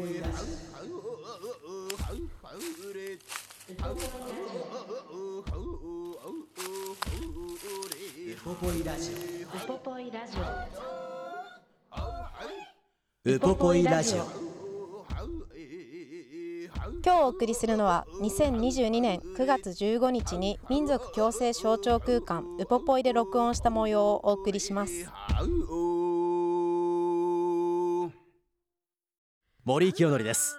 ウポポイラジオ。ウポポイラジオ。今日お送りするのは2022年9月15日に民族共生象徴空間ウポポイで録音した模様をお送りします森清則です。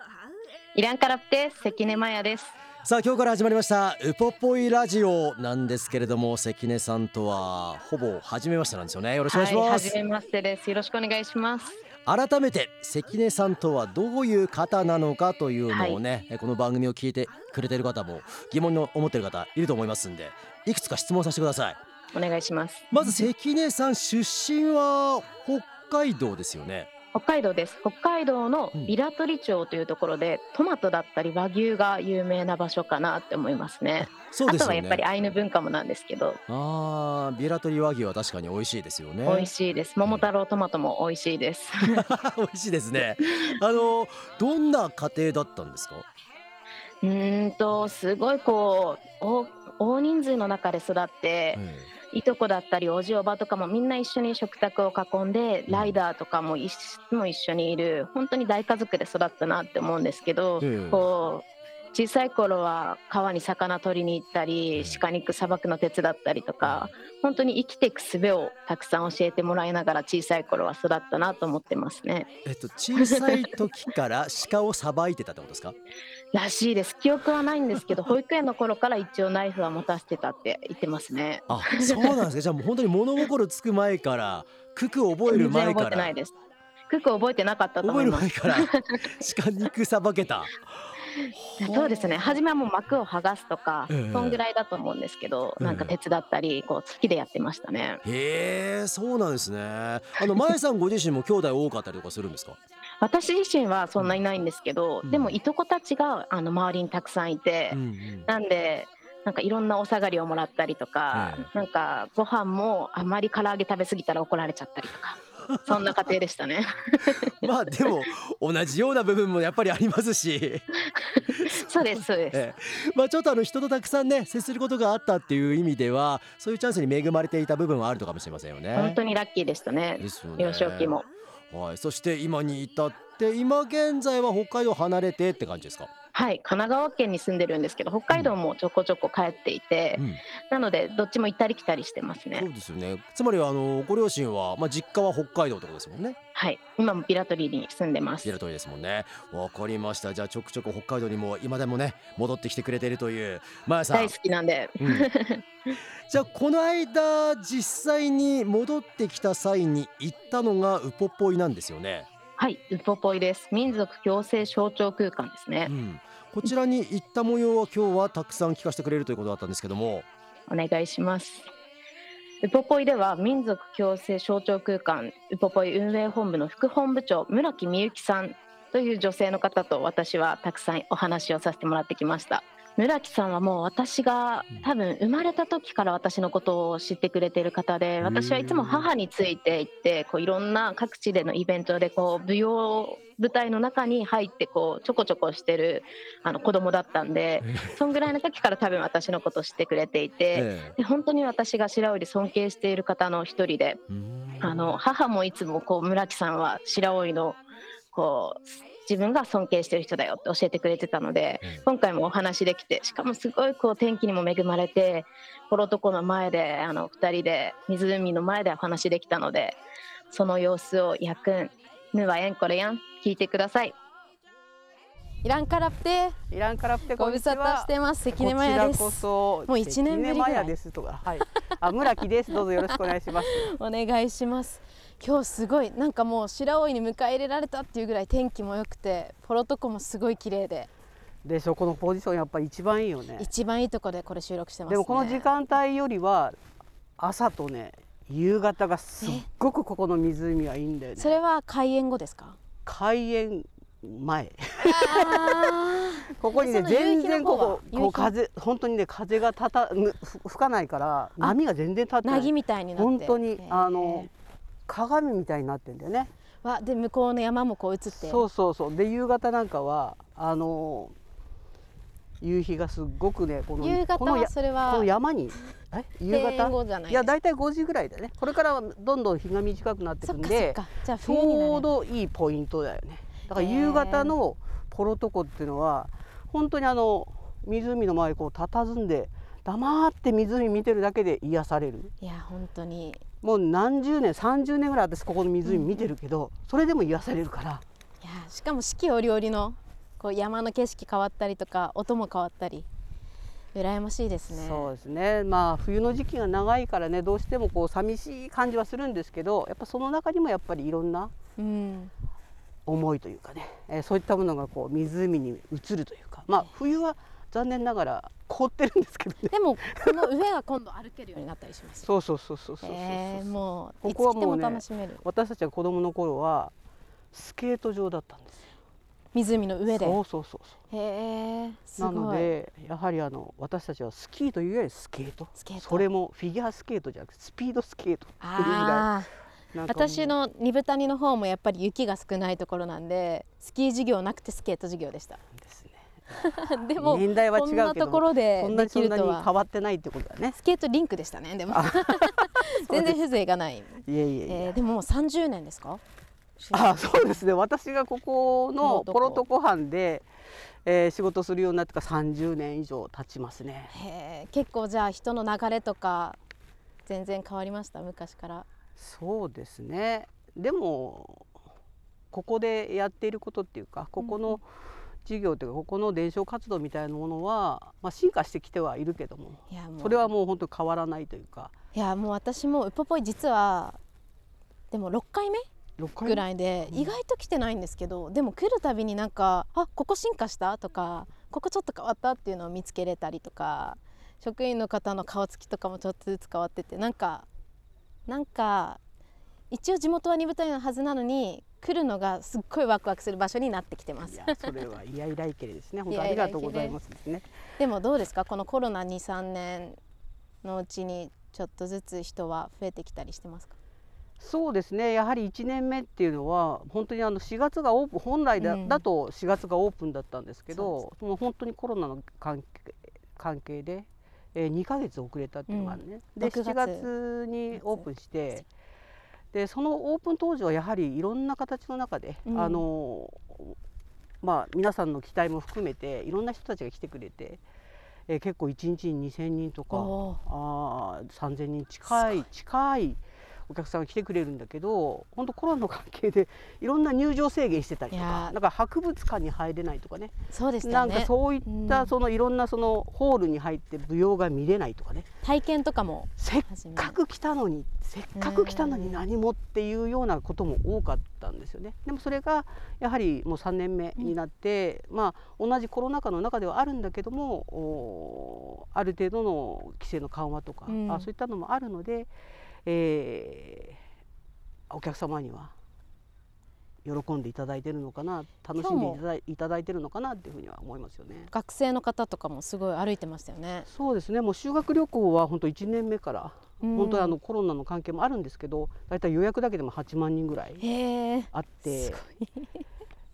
イランカラプです関根麻也です。さあ今日から始まりましたウポポイラジオなんですけれども関根さんとはほぼ初めましてなんですよね。よろしくお願いしはい、ます、初めましてです。よろしくお願いします。改めて関根さんとはどういう方なのかというのをね、えこの番組を聞いてくれてる方も疑問に思ってる方いると思いますんでいくつか質問させてください。お願いします。まず関根さん出身は北海道ですよね北海道です。北海道のビラトリ町というところで、トマトだったり和牛が有名な場所かなって思いますね。そうですよね。あとはやっぱりアイヌ文化もなんですけど、あービラトリ和牛は確かに美味しいですよね。美味しいです。桃太郎トマトも美味しいです。美味しいですね。あのどんな家庭だったんですか？うーんとすごいこう大大人数の中で育って、えいとこだったりおじおばとかもみんな一緒に食卓を囲んでライダーとかも一緒も一緒にいる本当に大家族で育ったなって思うんですけど、ええ。こう小さい頃は川に魚取りに行ったえり鹿肉さばくの手伝ったりとか本当に生きていく術をたくさん教えてもらいながら小さい頃は育ったなと思ってますね。えっと小さい時から鹿をさばいてたってことですか？らしいです記憶はないんですけど保育園の頃から一応ナイフは持たせてたって言ってますね。あそうなんですね じゃあもう本当に物心つく前から九九を覚える全然覚前からえてないです。クク覚えてなかったと思覚えるいます。前から鹿肉さばけたそうですね。初めはもう膜を剥がすとか、ええ。そんぐらいだと思うんですけど、ええ。なんか手伝ったり、こう好きでやってましたね。へえそうなんですね。あの前さんご自身も兄弟多かったりとかするんですか？私自身はそんなにないんですけど、うん。でもいとこたちがあの周りにたくさんいて、うんうん。なんで。なんかいろんなお下がりをもらったりとか、え。なんかご飯もあまり唐揚げ食べ過ぎたら怒られちゃったりとか、そんな家庭でしたね。まあでも同じような部分もやっぱりありますしそうですそうです。ええまあちょっとあの人とたくさんね接することがあったっていう意味ではそういうチャンスに恵まれていた部分はあるのかもしれませんよね。本当にラッキーでしたね。幼少期も。はい、そして今に至って今現在は北海道離れてって感じですか？はい、神奈川県に住んでるんですけど、北海道もちょこちょこ帰っていて、うん、なのでどっちも行ったり来たりしてますそね。うですよね。つまりはあのご両親はまあ実家は北海道ってことですもんね。はい、今もビラトリーに住んでますビラ。トリですもんね。わかりました。じゃあちょくちょく北海道にも今でもね戻ってきてくれているというまやさん。大好きなんで、うん じゃあこの間実際に戻ってきた際に行ったのがウポポイなんですよね。はい、ウポポイです。民族共生象徴空間ですねう。ん、こちらに行った模様は今日はたくさん聞かせてくれるということだったんですけども。お願いします。ウポポイでは民族共生象徴空間ウポポイ運営本部の副本部長村木美幸さんという女性の方と私はたくさんお話をさせてもらってきました村木さんはもう私が多分生まれた時から私のことを知ってくれている方で私はいつも母について行ってこういろんな各地でのイベントでこう舞踊舞台の中に入ってこうちょこちょこしてるあの子供だったんでそんぐらいの時から多分私のことを知ってくれていて。えで本当に私が白老で尊敬している方の一人であの母もいつもこう村木さんは白老のこう自分が尊敬している人だよって教えてくれてたのでええ今回もお話できてしかもすごいこう天気にも恵まれてコロトコの前であの2人で湖の前でお話できたのでその様子をやくんぬはえんこれやん。聞いてください。イランカラプテ。イランカラプテご無沙汰してます。関根こマヤです。ちらこそもう一年ぶりぐらい。関根マヤですとか。はい。あ村木です。どうぞよろしくお願いします。お願いします今日すごいなんかもう白老に迎え入れられたっていうぐらい天気も良くてポロトコもすごい綺麗で。でしょこのポジションやっぱり一番いいよね。一番いいとこでこれ収録してますね。でもこの時間帯よりは朝とね夕方がすっごくここの湖はいいんだよね。それは開園後ですか？開園前。あ ここにね全然こここう風本当にね風がたた吹かないから波が全然立ってない。凪みたいになって。本当にあの鏡みたいになってんだよね。わで向こうの山もこう映って。そうそうそう。で夕方なんかはあの夕日がすっごくねこの夕方このやはそれはこの山に え？夕閉園方後じゃない。いや大体5時ぐらいだね。これからはどんどん日が短くなってくそっんでかそっか。じゃあち冬になる。ょうどいいポイントだよね。だから夕方のポロトコっていうのは本当にあの湖の前にこう佇んで黙って湖見てるだけで癒される。いや本当にもう何十年30年ぐらい私ここの湖見てるけど、それでも癒されるから。いやしかも四季折々のこう山の景色変わったりとか音も変わったり羨ましいですね。そうですね。まあ冬の時期が長いからねどうしてもこう寂しい感じはするんですけどやっぱその中にもやっぱりいろんなうん。思いというかね、えーそういったものがこう湖に映るというか。まあ冬は残念ながら凍ってるんですけどね。でもこの上が今度歩けるようになったりしますそうそうそうそうそうそうそう、えー、もうここはもうね楽しめる。私たちが子供の頃はスケート場だったんですよ。湖の上で。そうそうそうそへえなのでやはりあの私たちはスキーというよりスケート。スケート。それもフィギュアスケートじゃなくてスピードスケート。っていうぐら私の二部谷の方もやっぱり雪が少ないところなんでスキー授業なくてスケート授業でした でも年代は違うけどこんなところでそんなできるとは。変わってないってことだね。スケートリンクでしたねでも。全然風情がない、いえいえいえ、えー、でももう30年ですか？あそうですね。私がここのポロトコ班で、えー仕事するようになってから30年以上経ちますね。へー結構じゃあ人の流れとか全然変わりました？昔から。そうですね。でもここでやっていることっていうかここの事業というかここの伝承活動みたいなものは、まあ、進化してきてはいるけどもいやもう。それはもう本当に変わらないというか。いやもう私もウポポイ実はでも6回目6回ぐらいで意外と来てないんですけど、でも来るたびになんかあここ進化したとかここちょっと変わったっていうのを見つけれたりとか職員の方の顔つきとかもちょっとずつ変わっててなんかなんか一応地元は二部隊のはずなのに来るのがすっごいワクワクする場所になってきてます。いやそれはイヤイライケレですね。本イ当ありがとうございますです。ねでもどうですか？このコロナ23年のうちにちょっとずつ人は増えてきたりしてますか？そうですね。やはり1年目っていうのは本当にあの4月がオープン本来だ,、うん。だと4月がオープンだったんですけそどもう本当にコロナの関係関係で、えー、2ヶ月遅れたっていうのがあるね、で6 7月にオープンしてでそのオープン当時はやはりいろんな形の中で、うん。あのまあ皆さんの期待も含めていろんな人たちが来てくれて、えー結構1日に2,000人とかあー3,000人近い。近いお客さんが来てくれるんだけど本当コロナの関係でいろんな入場制限してたりとかなんか博物館に入れないとかね。そうでしたなんかそういっうん。たそのいろんなそのホールに入って舞踊が見れないとかね。体験とかもせっかく来たのにせっかく来たのに何もっていうようなことも多かったんですよね。でもそれがやはりもう3年目になって、まあ同じコロナ禍の中ではあるんだけどもおある程度の規制の緩和とか、うん。あそういったのもあるので、えーお客様には喜んでいただいてるのかな楽しんでいただいてるのかなっていうふうには思いますよね。学生の方とかもすごい歩いてましたよね。そうですねもう修学旅行は本当1年目からうん本当にあのコロナの関係もあるんですけど大体予約だけでも8万人ぐらい。あって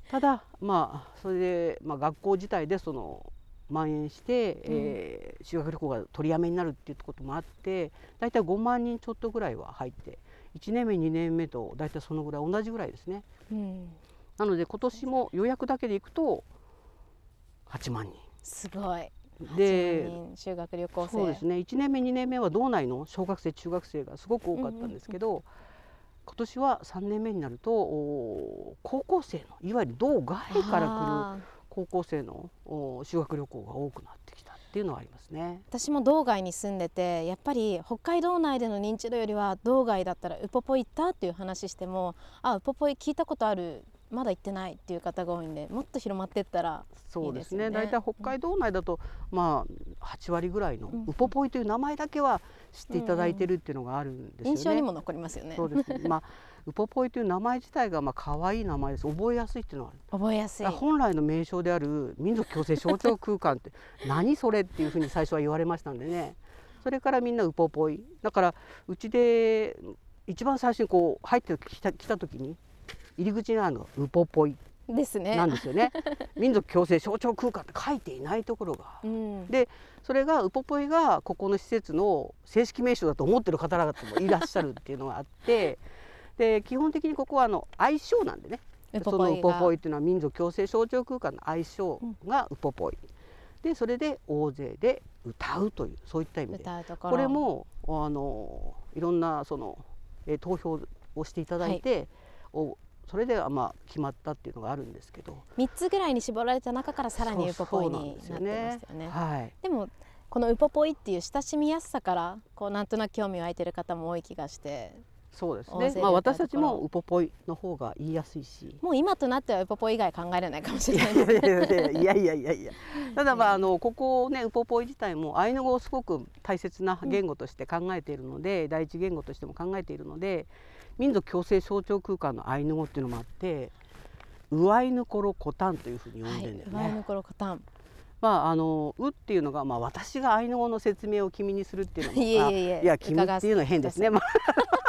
ただまあそれで、まあ、学校自体でその蔓延して、えー修学旅行が取りやめになるっていうこともあって大体5万人ちょっとぐらいは入って1年目2年目と大体そのぐらい同じぐらいですね。うん。なので今年も予約だけで行くと8万人。すごい。で8万人修学旅行生。そうですね1年目2年目は道内の小学生中学生がすごく多かったんですけど、今年は3年目になるとお高校生のいわゆる道外から来るあ高校生のお修学旅行が多くなってきたっていうのはありますね。私も道外に住んでてやっぱり北海道内での認知度よりは道外だったらウポポイ行ったっていう話してもあウポポイ聞いたことあるまだ行ってないっていう方が多いんでもっと広まっていったらそうですね。大体北海道内だと、まあ8割ぐらいのうんウポポイという名前だけは知っていただいてるっていうのがあるんですよね。印象にも残りますよねそうですね。まあ ウポポイという名前自体がまあ可愛い名前です。覚えやすいっていうのはある。覚えやすい。本来の名称である民族共生象徴空間って 何それっていうふうに最初は言われましたんでね。それからみんなウポポイ。だからうちで一番最初にこう入ってきた来た時に入り口にあるのがウポポイですね。なんですよね。民族共生象徴空間って書いていないところが。うん。でそれがウポポイがここの施設の正式名称だと思ってる方々もいらっしゃるっていうのがあってで基本的にここはあの愛称なんでね。そのウポポポイっていうのは民族共生象徴空間の愛称がウポポイ、でそれで大勢で歌うというそういった意味で。歌うとこれもあのいろんなその、えー投票をしていただいて、おそれではまあ決まったっていうのがあるんですけど。3つぐらいに絞られた中からさらにウポポイになってですよね。ますよね。はい。でもこのウポポイっていう親しみやすさからこうなんとなく興味湧いてる方も多い気がしてそうですね、まあ、私たちもウポポイの方が言いやすいし。もう今となってはウポポイ以外考えれないかもしいれない。やですいやいやいやいやいやいや。ただまああのここねウポポイ自体もアイヌ語をすごく大切な言語として考えているので、第一言語としても考えているので民族共生象徴空間のアイヌ語っていうのもあってウアイヌコロコタンというふうに呼はいんでるんだよね。ワイヌコロコタンまああの「う」っていうのが、まあ、私がアイヌ語の説明を君にするっていうのも いえいえいえあいや君っていうのは変ですね。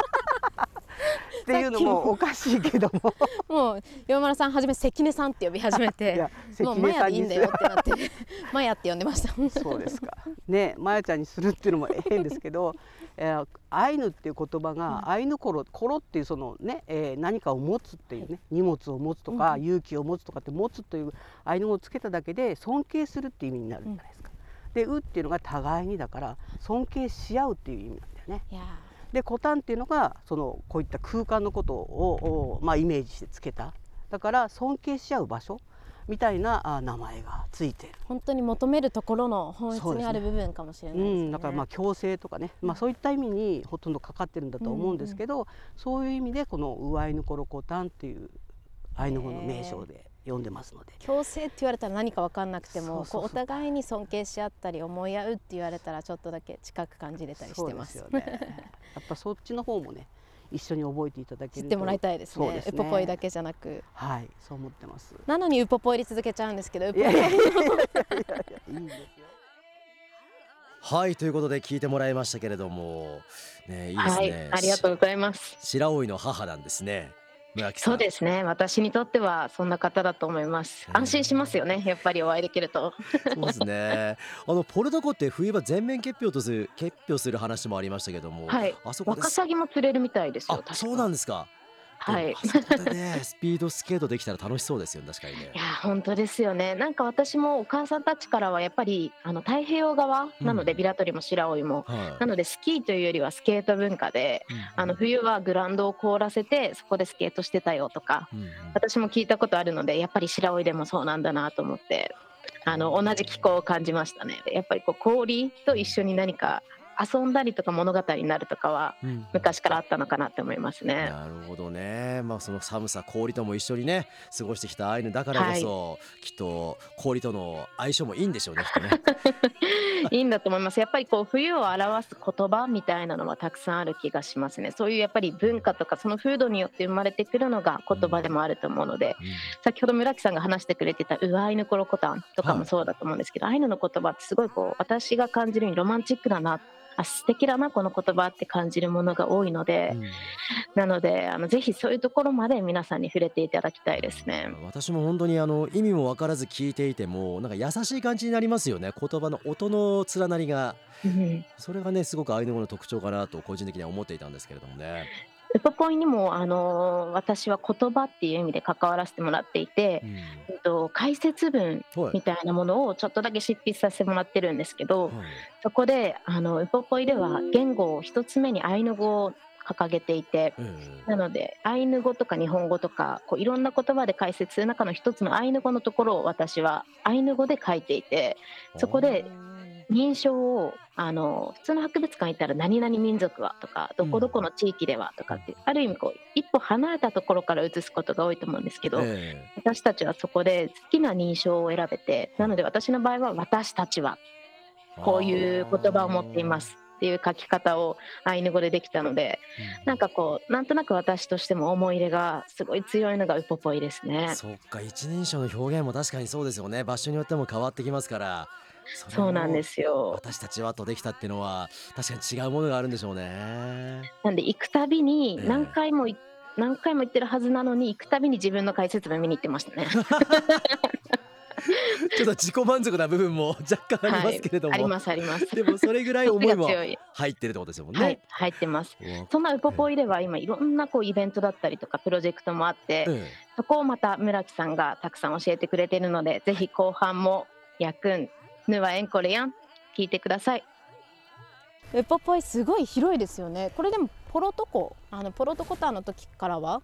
まあっていうのもおかしいけども。もう山村さんはじめ関根さんって呼び始めいてやもうマヤでいいんだよって。なってマヤって呼んでました。そうですか。ね、まやちゃんにするっていうのも変ですけど、えーアイヌっていう言葉が、アイヌコロ、コロっていうそのね、えー何かを持つっていうね、荷物を持つとか、うん。勇気を持つとかって持つというアイヌ語をつけただけで尊敬するっていう意味になるじゃないですか。で、うっていうのが互いにだから尊敬し合うっていう意味なんだよね。いやで、コタンっていうのがそのこういった空間のことをおまあイメージしてつけた。だから尊敬し合う場所みたいなあ名前がついている。本当に求めるところの本質にある部分かもしれないですよね。うん、だからまあ共生とかね、まあ、そういった意味にほとんどかかってるんだと思うんですけど、そういう意味でこの「ウアイヌコロコタン」っていうアイヌ語の名称で呼んでますので。共生って言われたら何か分かんなくてもお互いに尊敬し合ったり思い合うって言われたらちょっとだけ近く感じれたりしてます。よね。やっぱそっちの方もね一緒に覚えていただけると知ってもらいたいですね。そうですウポポイだけじゃなく。はいそう思ってます。なのにウポポイり続けちゃうんですけどウポポイいやいやいんですよはいということで聞いてもらいましたけれども。ねいいですはいね、ありがとうございます。白老の母なんですねそうですね。私にとってはそんな方だと思います。安心しますよね。やっぱりお会いできると。そうですねあのポルトコって冬場全面結氷とする結氷する話もありましたけども、はい。あそこでワカサギも釣れるみたいですよ。あそうなんですかはい。でもあそこでねスピードスケートできたら楽しそうですよね確かにね。いや本当ですよね。なんか私もお母さんたちからはやっぱりあの太平洋側なので、うんビラトリも白老も。はい。なのでスキーというよりはスケート文化で、あの冬はグラウンドを凍らせてそこでスケートしてたよとか、うんうん。私も聞いたことあるのでやっぱり白老でもそうなんだなと思ってあの同じ気候を感じましたね。やっぱりこう氷と一緒に何か遊んだりとか物語になるとかはうん昔からあったのかなって思いますね。なるほどね。まあその寒さ氷とも一緒にね過ごしてきたアイヌだからこそ、きっと氷との相性もいいんでしょうね。ね。いいんだと思います。やっぱりこう冬を表す言葉みたいなのはたくさんある気がしますね。そういうやっぱり文化とかその風土によって生まれてくるのが言葉でもあると思うので、先ほど村木さんが話してくれてたウアイヌコロコタンとかもそうだと思うんですけど、アイヌの言葉ってすごいこう私が感じるにロマンチックだな。あ素敵だなこの言葉って感じるものが多いので、うん。なのであのぜひそういうところまで皆さんに触れていただきたいですね。私も本当にあの意味も分からず聞いていてもなんか優しい感じになりますよね。言葉の音の連なりが。うん。それがねすごくアイヌ語の特徴かなと個人的には思っていたんですけれどもね。ウポポイにもあの私は言葉っていう意味で関わらせてもらっていて、うん。えっと、解説文はい。みたいなものをちょっとだけ執筆させてもらってるんですけど、はい。そこであのウポポイでは言語を一つ目にアイヌ語を掲げていてうんなのでアイヌ語とか日本語とかこういろんな言葉で解説する中の一つのアイヌ語のところを私はアイヌ語で書いていてそこで認証をあの普通の博物館行ったら何々民族はとかどこどこの地域ではとかって、ある意味こう一歩離れたところから映すことが多いと思うんですけど、え私たちはそこで好きな認証を選べてなので私の場合は「私たちはえこういう言葉を持っています」っていう書き方をアイヌ語でできたのでなんかこうなんとなく私としても思い入れがすごい強いのがウポポイですね。そっか一人称の表現も確かにそうですよね。場所によっても変わってきますからそうなんですよ私たちはとできたっていうのは確かに違うものがあるんでしょうねなんで行くたびにええ何回もい何回も行ってるはずなのに行くたびに自分の解説文見に行ってましたね。ちょっと自己満足な部分も若干ありますけれども、ありますあります。でもそれぐらい思いもそっちが強い入ってるってことですよね、はい入ってます。そんなウポポイでは今いろんなこうイベントだったりとかプロジェクトもあって、えそこをまた村木さんがたくさん教えてくれているのでぜひ後半も「やくんぬはえんこれやん」聞いてください。ウポポイすごい広いですよね。これでもポロトコ？あのポロトコターの時からは？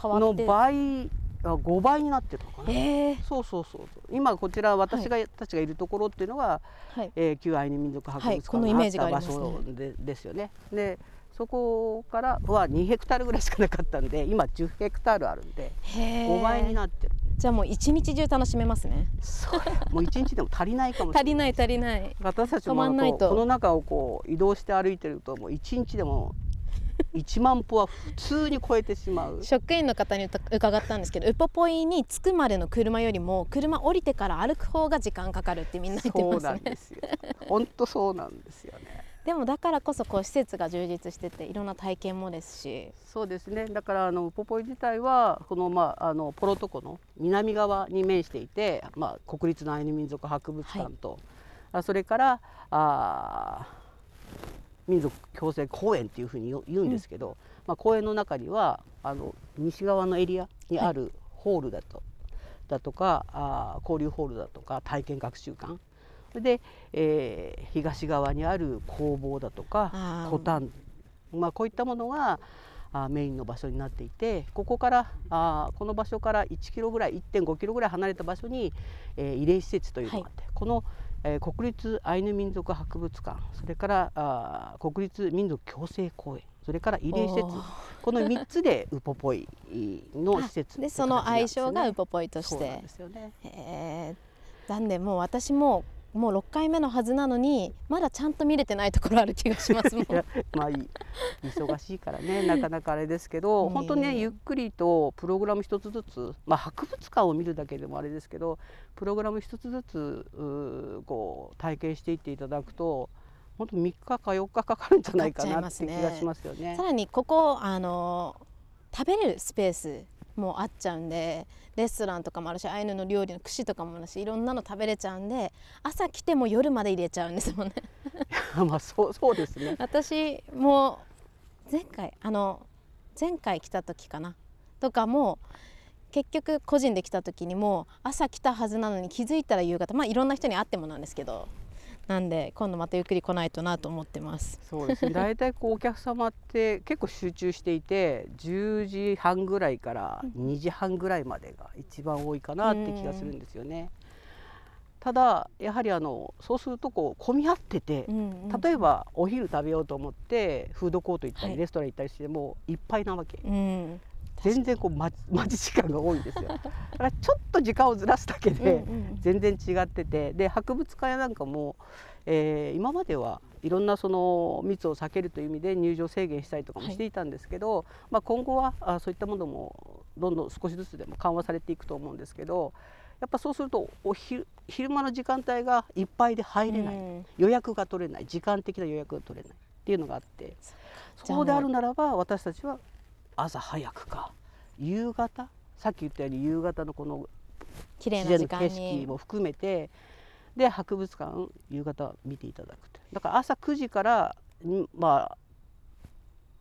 変わのって？倍あ5倍になってるのかな？え。ー、そうそうそう。今こちら私が、たちがいるところっていうのが、はい。えー、旧アイヌ民族博物館があった場ありますね。所で,、ですよね。でそこからは2ヘクタールぐらいしかなかったんで今10ヘクタールあるんでへー5倍になってる。じゃあもう一日中楽しめますねそれもう1日でも足りないかもしれない。足りない足りない私たちもこの中をこう移動して歩いてるともう1日でも1万歩は普通に超えてしまう。職員の方に伺ったんですけどウポポイに着くまでの車よりも車降りてから歩く方が時間かかるってみんな言ってそうますねなんですよ。本当そうなんですよね。でもだからこそこう施設が充実してていろんな体験もですし。そうですね。だからあのウポポイ自体はこのまああのポロトコの南側に面していて、まあ国立のアイヌ民族博物館と、あそれからあ民族共生公園っていうふうに言うんですけど、まあ公園の中にはあの西側のエリアにあるホールだと、だとかあ交流ホールだとか体験学習館。それで、えー東側にある工房だとかコタンまあ、こういったものがあーメインの場所になっていてここからあーこの場所から1キロぐらい1.5キロぐらい離れた場所に、えー慰霊施設というのがあって、この、えー国立アイヌ民族博物館それからあー国立民族共生公園それから慰霊施設この3つでウポポイの施設でその愛称がウポポイとしそうなんてですよね。へー。なんでもう私ももう6回目のはずなのにまだちゃんと見れてないところある気がしますもん。まあいい。忙しいからね。なかなかあれですけど本当にねゆっくりとプログラム一つずつ、まあ、博物館を見るだけでもあれですけどプログラム一つずつこう体験していっていただくと本当3日か4日かかるんじゃないかなって気がしますよね。さ。らにここあの食べれるスペースもあっちゃうんでレストランとかもあるしアイヌの料理の串とかもあるしいろんなの食べれちゃうんで朝来ても夜まで入れちゃうんですもんね まあそうそうですね。私も前回あの前回来た時かなとかも結局個人で来た時にも朝来たはずなのに気づいたら夕方まあいろんな人に会ってもなんですけどなんで今度またゆっくり来ないとなと思ってますそうですね。大体こうお客様って結構集中していて、10時半ぐらいから2時半ぐらいまでが一番多いかなって気がするんですよね。ただやはりあのそうするとこう混み合ってて、例えばお昼食べようと思ってフードコート行ったり、はいレストラン行ったりしてもいっぱいなわけ。うん全然こう待ち待ち時間が多いんですよ。だからちょっと時間をずらすだけで、全然違ってて。で博物館やなんかも、えー今まではいろんなその密を避けるという意味で入場制限したりとかもしていたんですけど、まあ、今後はあそういったものもどんどん少しずつでも緩和されていくと思うんですけどやっぱそうするとお昼昼間の時間帯がいっぱいで入れない、うん。予約が取れない。時間的な予約が取れないっていうのがあって。そうであるならば私たちは朝早くか。夕方？さっき言ったように夕方のこの自然の景色も含めてで博物館夕方見ていただくとだから朝9時からんまあ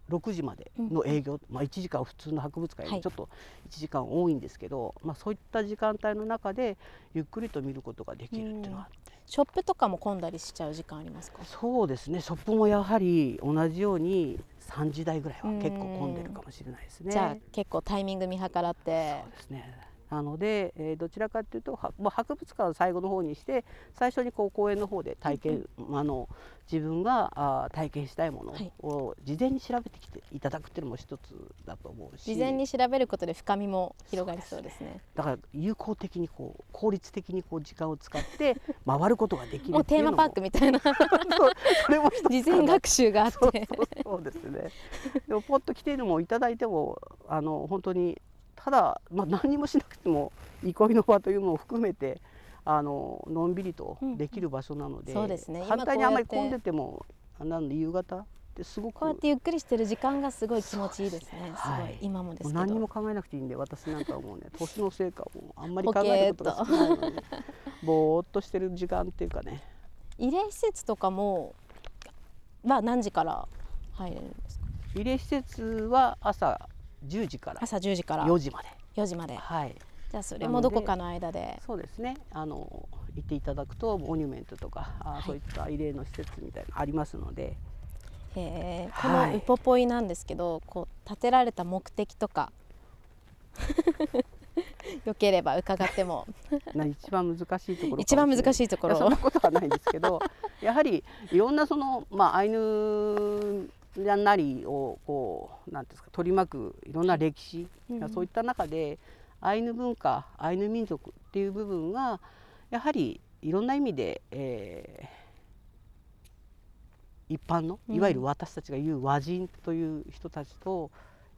6時までの営業、まあ、1時間普通の博物館よはい。りちょっと1時間多いんですけど、まあ、そういった時間帯の中でゆっくりと見ることができるっていうのがあって、ショップとかも混んだりしちゃう時間ありますか？そうですね。ショップもやはり同じように3時台ぐらいは結構混んでるかもしれないですね。じゃあ結構タイミング見計らって。そうですねなので、えーどちらかというとはもう博物館を最後の方にして最初にこう公園の方で体験、あの自分があー体験したいもはい。のを事前に調べてきていただくっていうのも一つだと思うし。事前に調べることで深みも広がりそうですね。だから有効的にこう効率的にこう時間を使って 回ることができるテーマパークみたいな。それも事前学習があって。そうですね。でもポッと来ているのもいただいてもあの本当にただまあ何にもしなくても憩いの場というのを含めてあののんびりとできる場所なので、うん。そうですね。反対にあまり混んでてもあなんで夕方ってすごくこうやってゆっくりしてる時間がすごい気持ちいいですね。すごい、はい。今もですけ何も考えなくていいんで私なんかはもうね年のせいかもうあんまり考えることが少ないのでぼーっとしてる時間っていうかね。慰霊施設とかもは何時から入れるんですか？慰霊施設は朝10時から。朝10時から。4時まで。4時まで。はい。じゃあそれもどこかの間で。そうですね。あの行っていただくとモニュメントとか、あはい。そういった慰霊の施設みたいなのありますので、へー。こはい。のウポポイなんですけど、こう建てられた目的とか。よければ伺っても。な一番難しいところ一番難しいいところ。そんなことはないんですけど、やはりいろんなそのまあアイヌなりをこうなんていうんですか取り巻くいろんな歴史、うんそういった中でアイヌ文化、アイヌ民族っていう部分がやはりいろんな意味で、えー一般のうんいわゆる私たちが言う和人という人たちと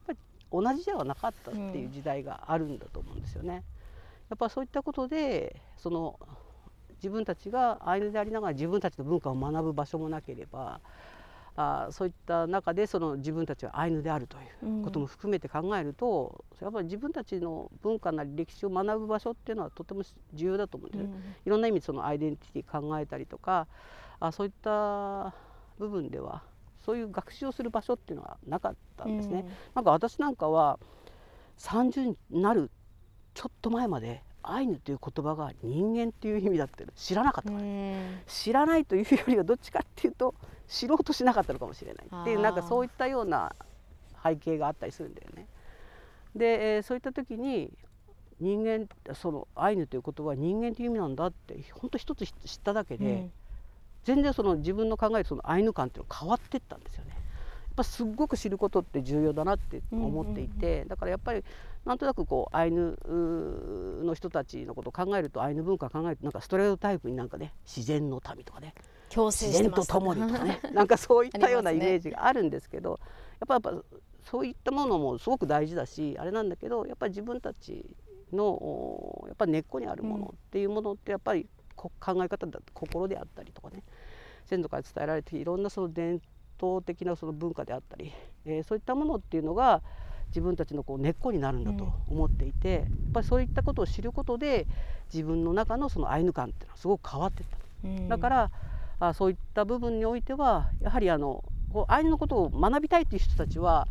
やっぱり同じではなかったっていう時代があるんだと思うんですよね。やっぱそういったことでその自分たちがアイヌでありながら自分たちの文化を学ぶ場所もなければあそういった中でその自分たちがアイヌであるということも含めて考えると、やっぱり自分たちの文化なり歴史を学ぶ場所っていうのはとても重要だと思うんですよね。いろんな意味そのアイデンティティ考えたりとかあそういった部分ではそういう学習をする場所っていうのはなかったんですね。なんか私なんかは30になるちょっと前までアイヌという言葉が人間っていう意味だって知らなかったから、知らないというよりはどっちかっていうと知ろうとしなかったのかもしれないっていうなんかそういったような背景があったりするんだよね。で、えーそういった時に人間そのアイヌという言葉は人間という意味なんだって本当一つ知っただけで、全然その自分の考えるそのアイヌ感っていうのが変わってったんですよね。やっぱすっごく知ることって重要だなって思っていて、だからやっぱりなんとなくこうアイヌうーの人たちのことを考えるとアイヌ文化を考えるとなんかストレオタイプになんかね自然の民とかね自然と共にとかね。なんかそういったようなイメージがあるんですけどやっぱやっぱそういったものもすごく大事だしあれなんだけどやっぱり自分たちのおやっぱり根っこにあるものっていうものってやっぱりこ考え方だ心であったりとかね。先祖から伝えられていろんなその伝統的なその文化であったり、えーそういったものっていうのが自分たちのこう根っこになるんだと思っていて、やっぱりそういったことを知ることで自分の中のそのアイヌ感っていうのはすごく変わっていった。だからあそういった部分においてはやはりあのこうアイヌのことを学びたいという人たちは、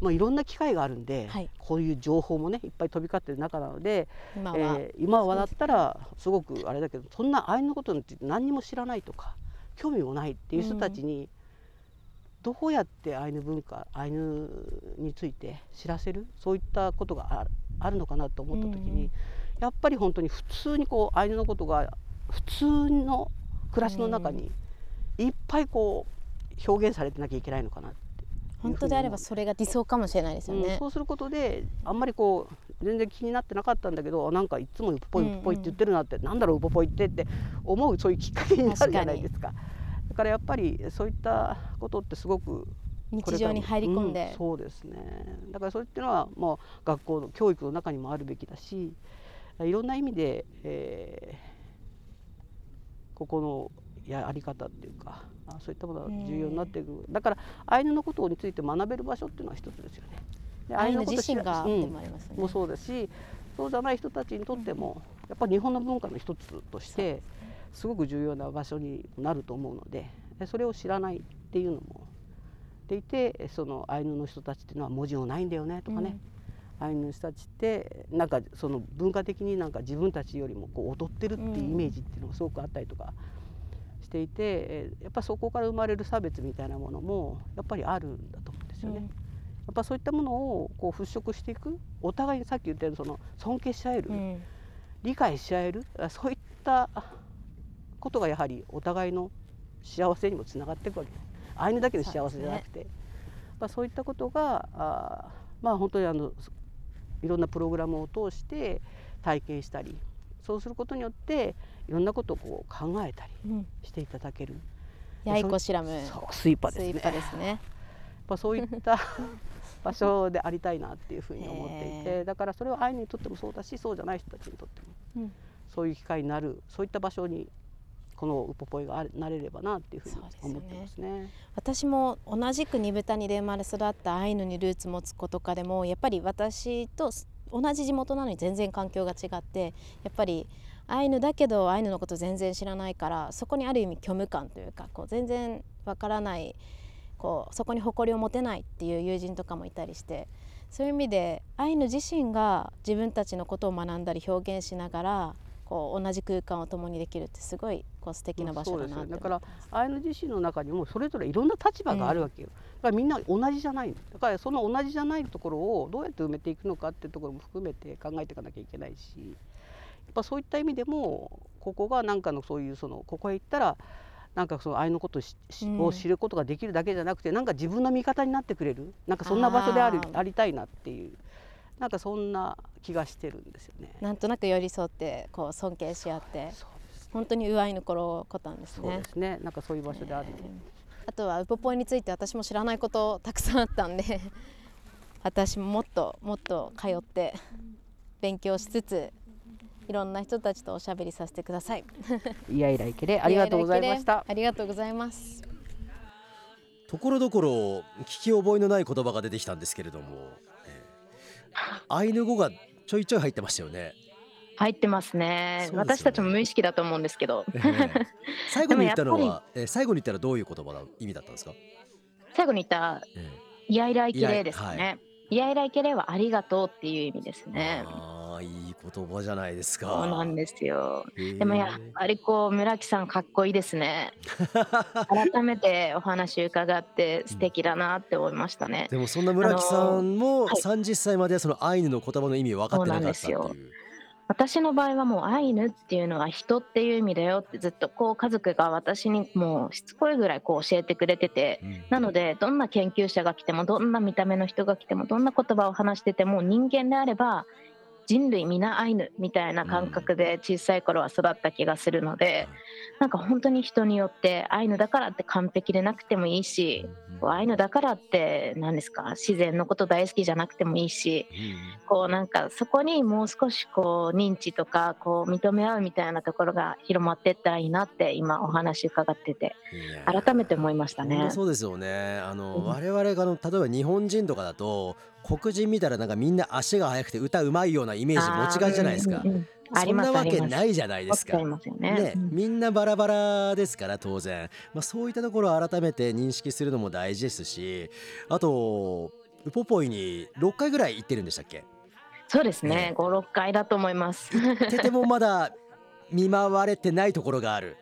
まあ、いろんな機会があるんで、はい。こういう情報もねいっぱい飛び交ってる中なので、今は、えー今はだったらすごくあれだけどそんなアイヌのことについて何にも知らないとか興味もないっていう人たちに、どうやってアイヌ文化アイヌについて知らせるそういったことがああるのかなと思った時に、やっぱり本当に普通にこうアイヌのことが普通の暮らしの中にいっぱいこう表現されてなきゃいけないのかなって本当であればそれが理想かもしれないですよね。うん、。そうすることであんまりこう全然気になってなかったんだけどなんかいつもウポポイウポポイって言ってるなって、なんだろうウポポイってって思うそういうきっかけになるじゃないですか。だからやっぱりそういったことってすごく日常に入り込んで、うそうですね。だからそれっていうのはもう学校の教育の中にもあるべきだしいろんな意味で、えーここのやり方っていうかあそういったものは重要になっていく、だからアイヌのことについて学べる場所っていうのは一つですよね。でアイヌのこと自身が知らでもそうだしそうじゃない人たちにとってもやっぱり日本の文化の一つとしてすごく重要な場所になると思うのででそれを知らないっていうのも。でいてそのアイヌの人たちっていうのは文字のないんだよねとかね、アイヌの人たちってなんかその文化的になんか自分たちよりもこう踊ってるっていうイメージっていうのがすごくあったりとかしていて、えーやっぱそこから生まれる差別みたいなものもやっぱりあるんだと思うんですよね。うん。やっぱそういったものをこう払拭していくお互いにさっき言ったようにその尊敬し合える、うん。理解し合えるあそういったことがやはりお互いの幸せにもつながっていくわけ。ですアイヌだけの幸せじゃなくて。そう,、まあ、そういったことがあまあ本当にあのいろんなプログラムを通して体験したりそうすることによっていろんなことをこう考えたりうん。していただける、ヤイコシラムそうスイーパーですね。スイーパーですね。やっぱそういった 場所でありたいなっていうふうに思っていへてだからそれはアイヌにとってもそうだしそうじゃない人たちにとってもうん。そういう機会になるそういった場所にこのウポポイがなれればなっていうふうに思ってますね。私も同じく二豚にで生まれ育ったアイヌにルーツ持つ子とかでもやっぱり私と同じ地元なのに全然環境が違ってやっぱりアイヌだけどアイヌのこと全然知らないからそこにある意味虚無感というかこう全然わからないこうそこに誇りを持てないっていう友人とかもいたりしてそういう意味でアイヌ自身が自分たちのことを学んだり表現しながらこう同じ空間を共にできるってすごいこう素敵な場所だなって思ってそうですよだからアイヌ自身の中にもそれぞれいろんな立場があるわけよ、だからみんな同じじゃないだからその同じじゃないところをどうやって埋めていくのかっていうところも含めて考えていかなきゃいけないし。やっぱそういった意味でもここがなんかのそういうそのここへ行ったらなんかその愛のことを知ることができるだけじゃなくてなんか自分の味方になってくれる。なんかそんな場所であるありたいなっていう。なんかそんな気がしてるんですよね。なんとなく寄り添ってこう尊敬し合ってそうです本当にうあいの頃こたんですねそうで。すねなんかそういう場所である、あとはウポポイについて私も知らないことたくさんあったんで 私ももっともっと通って勉強しつついろんな人たちとおしゃべりさせてください。いやいらいけれありがとうございました。ありがとうございます。ところどころ聞き覚えのない言葉が出てきたんですけれども、えーアイヌ語がちょいちょい入ってましたよね。入ってますねね私たちも無意識だと思うんですけどえー最後に言ったのは、えー最後に言ったらどういう言葉の意味だったんですか？最後に言ったえ「イヤイライケレ」ですね。イヤイライケレはありがとうっていう意味ですーね。言葉じゃないですか。そうなんですよ。でもやっぱりこう村木さんかっこいいですね。改めてお話伺って素敵だなって思いましたね。でもそんな村木さんもはい30歳までそのアイヌの言葉の意味分かってなかったっていそう。私の場合はもうアイヌっていうのは人っていう意味だよってずっとこう家族が私にもうしつこいぐらいこう教えてくれてて。うんなのでどんな研究者が来てもどんな見た目の人が来てもどんな言葉を話してても人間であれば人類皆アイヌみたいな感覚で小さい頃は育った気がするので、なんか本当に人によってアイヌだからって完璧でなくてもいいし、こうアイヌだからって何ですか？自然のこと大好きじゃなくてもいいしこうなんかそこにもう少しこう認知とかこう認め合うみたいなところが広まっていったらいいなって今お話伺ってて。改めて思いましたね。そうですよね。あの、うん。我々があの例えば日本人とかだと黒人見たらなんかみんな足が速くて歌うまいようなイメージ持ちがちじゃないですか、ありそんなわます。ありますけないじゃないですか。持っちゃいますよね。ね、うん。みんなバラバラですから当然、まあ、そういったところを改めて認識するのも大事ですしあとウポポイに6回ぐらい行ってるんでしたっけ？そうですね。ね56回だと思います。て てもまだ見舞われてないところがある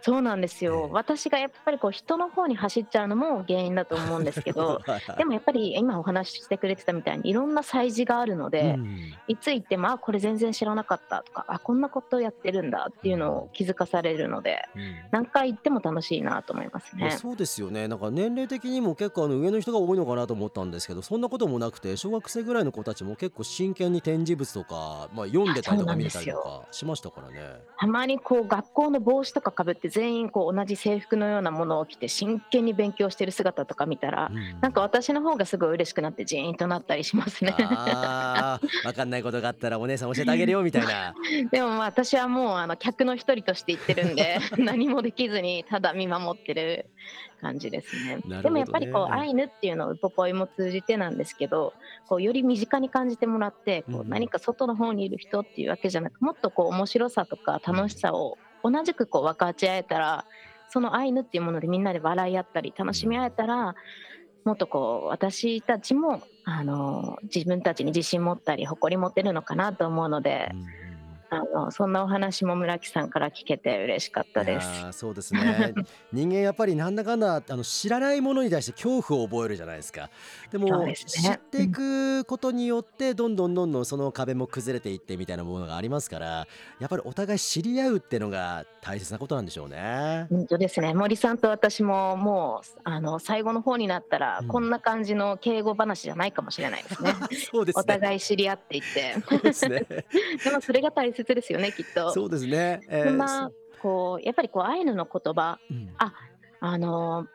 そうなんですよ、ええ。私がやっぱりこう人の方に走っちゃうのも原因だと思うんですけど でもやっぱり今お話ししてくれてたみたいにいろんな催事があるので、うん。いつ行ってもあこれ全然知らなかったとかあこんなことやってるんだっていうのを気づかされるのでうん。何回行っても楽しいなと思いますね。そうですよね。なんか年齢的にも結構あの上の人が多いのかなと思ったんですけどそんなこともなくて小学生ぐらいの子たちも結構真剣に展示物とか、まあ、読んでたりとか見れたりとかしましたからね。たまにこう学校の帽子とかかぶって全員こう同じ制服のようなものを着て真剣に勉強してる姿とか見たら、うんなんか私の方がすごい嬉しくなってジーンとなったりしますね。あー分かんないことがあったらお姉さん教えてあげるよみたいな。でもまあ私はもうあの客の一人として行ってるんで 何もできずにただ見守ってる感じですね。ねでもやっぱりこうアイヌっていうのをウポポイも通じてなんですけどこうより身近に感じてもらってこうんううん何か外の方にいる人っていうわけじゃなくもっとこう面白さとか楽しさを同じくこう分かち合えたらそのアイヌっていうものでみんなで笑い合ったり楽しみ合えたらもっとこう私たちもあの自分たちに自信持ったり誇り持ってるのかなと思うので、うん。あのそんなお話も村木さんから聞けて嬉しかったです。そうですね 人間やっぱりなんだかんだあの知らないものに対して恐怖を覚えるじゃないですかでもね知っていくことによってどんどんどんどんその壁も崩れていってみたいなものがありますからやっぱりお互い知り合うってのが大切なことなんでしょうね。本当ですね森さんと私ももうあの最後の方になったら、うんこんな感じの敬語話じゃないかもしれないですね。そうですね。お互い知り合っていってそうですね。でもそれが大切ですよねきっと。そうですね。えそんなこうやっぱりこうアイヌの言葉うん。ああの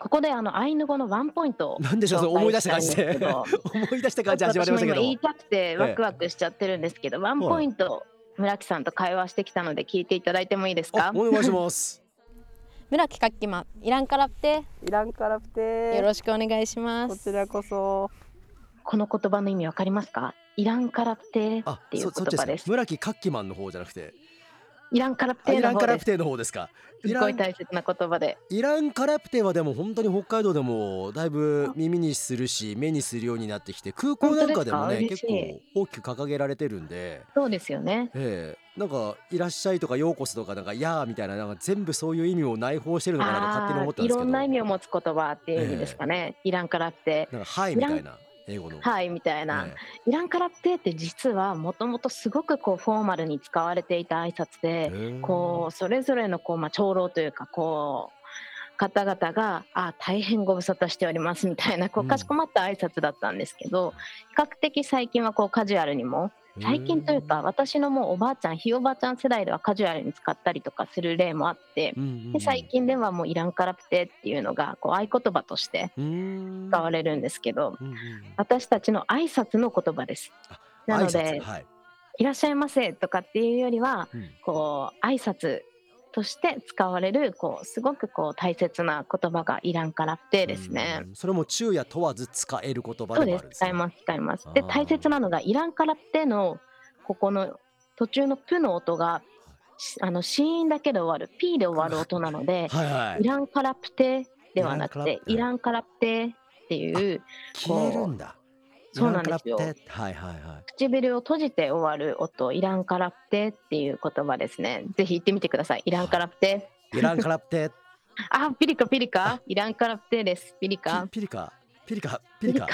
ここであのアイヌ語のワンポイントをなんでしょう思い出した感じで。思い出した感じ始まりましたけど。私も今言いたくてワクワクしちゃってるんですけど、ワンポイント村木さんと会話してきたので聞いていただいてもいいですか？あお願いします。村木かっきまイランからって。いらんからふて。よろしくお願いします。こちらこそ。この言葉の意味わかりますか？イランからってあっていうそそっち言葉です。か村木カッキマンの方じゃなくて？イランからっあてイランカラですテの方ですか？イすごい大切な言葉で。イランカラプテはでも本当に北海道でもだいぶ耳にするし目にするようになってきて空港なんかでもね嬉構大きく掲げられてるんで、そうですよね。ええ。なんか「いらっしゃい」とか「ようこそ」とか「なんかやー」みたいななんか全部そういう意味を内包してるのかなと勝手に思ったんですけど。いろんな意味を持つ言葉っていう意味ですかね、イランからって。なんか「はい」みたいな英語の。はいみたいな、えイランからってって実はもともとすごくこうフォーマルに使われていた挨拶え。で、こうそれぞれのこう、まあ、長老というかこう方々が「あ大変ご無沙汰しております」みたいなこううんかしこまった挨拶だったんですけど、比較的最近はこうカジュアルにも最近というか私のもうおばあちゃんひいおばあちゃん世代ではカジュアルに使ったりとかする例もあってうんうんうん。で最近ではもう「イランからって」っていうのがこう合言葉として使われるんですけどうんうんうん。私たちの挨拶の言葉です。なの挨で拶はいいらっしゃいませとかっていうよりはうん。こう挨拶として使われるこうすごくこう大切な言葉がイランからってですね。うん。それも昼夜問わず使える言葉そうでもあるんですね。です。使います使います。で大切なのがイランからってのここの途中のプの音がしあの子音だけで終わる P で終わる音なのではいはい。イランからプテではなくてイランからプテ。っていう消えるんだそうなんですよはいはいはい唇を閉じて終わる音イランからプテっていう言葉ですね。ぜひ言ってみてください。イランからプテ。イランカラプテあ、ピリカピリカ？イランからプテです。ピリカ？ピピリカ？ピリカピリカ？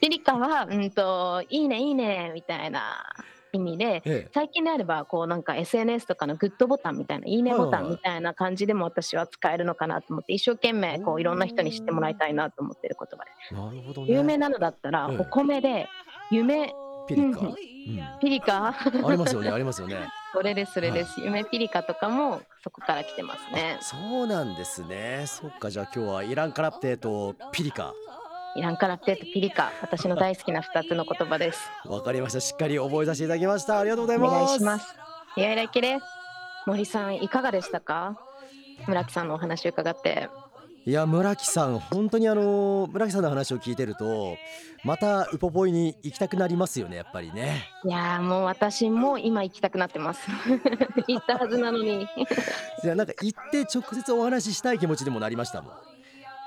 ピリカは、うんと、いいねいいねみたいな意味で。ええ。最近であればこうなんか SNS とかのグッドボタンみたいないいねボタンみたいな感じでも私は使えるのかなと思って一生懸命こういろんな人に知ってもらいたいなと思ってる言葉です。なるほどね。有名なのだったらええお米で夢ピリカ。うん。うん。ピリカ？ありますよねありますよね。それですそれです、夢ピリカとかもそこから来てますね。そうなんですね。そっかじゃあ今日はイランカラプテとピリカイランカラプテとピリカ私の大好きな2つの言葉です。わかりました。しっかり覚えさせていただきました。ありがとうございおます。願いします。いやいらいけれ森さんいかがでしたか？村木さんのお話を伺って。いや村木さん本当にあの村木さんの話を聞いてるとまたウポポイに行きたくなりますよねやっぱりね。いやーもう私も今行きたくなってます。行ったはずなのに。いやなんか行って直接お話ししたい気持ちにもなりましたもん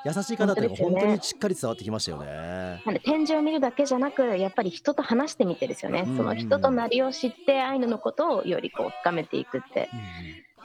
優しい方っていうのが本当にしっかり伝わってきましたよね。なんで展示を見るだけじゃなくやっぱり人と話してみてですよね、うんその人となりを知ってアイヌのことをよりこう深めていくって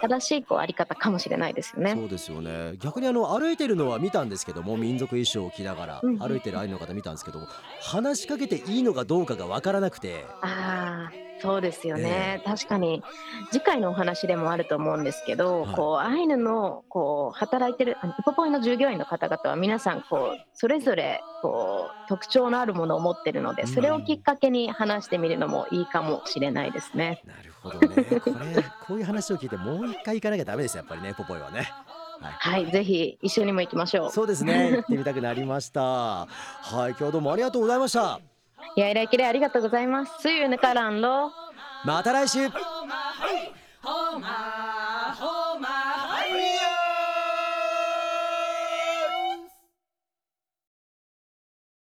正しいこうあり方かもしれないですよね。そうですよね。逆にあの歩いてるのは見たんですけども民族衣装を着ながらうんうん。歩いてるアイヌの方見たんですけど話しかけていいのかどうかがわからなくて。ああそうですよね、確かに。次回のお話でもあると思うんですけど、はい。こうアイヌのこう働いてるあのウポポイの従業員の方々は皆さんこうそれぞれこう特徴のあるものを持ってるのでそれをきっかけに話してみるのもいいかもしれないですね。なるほどね。これこういう話を聞いてもう一回行かなきゃダメですやっぱりねポポイはね。はい。はい、ぜひ一緒にも行きましょう。そうですね。行ってみたくなりました。はい。今日はどうもありがとうございました。いやいらいきれありがとうございます。See you in the。また来週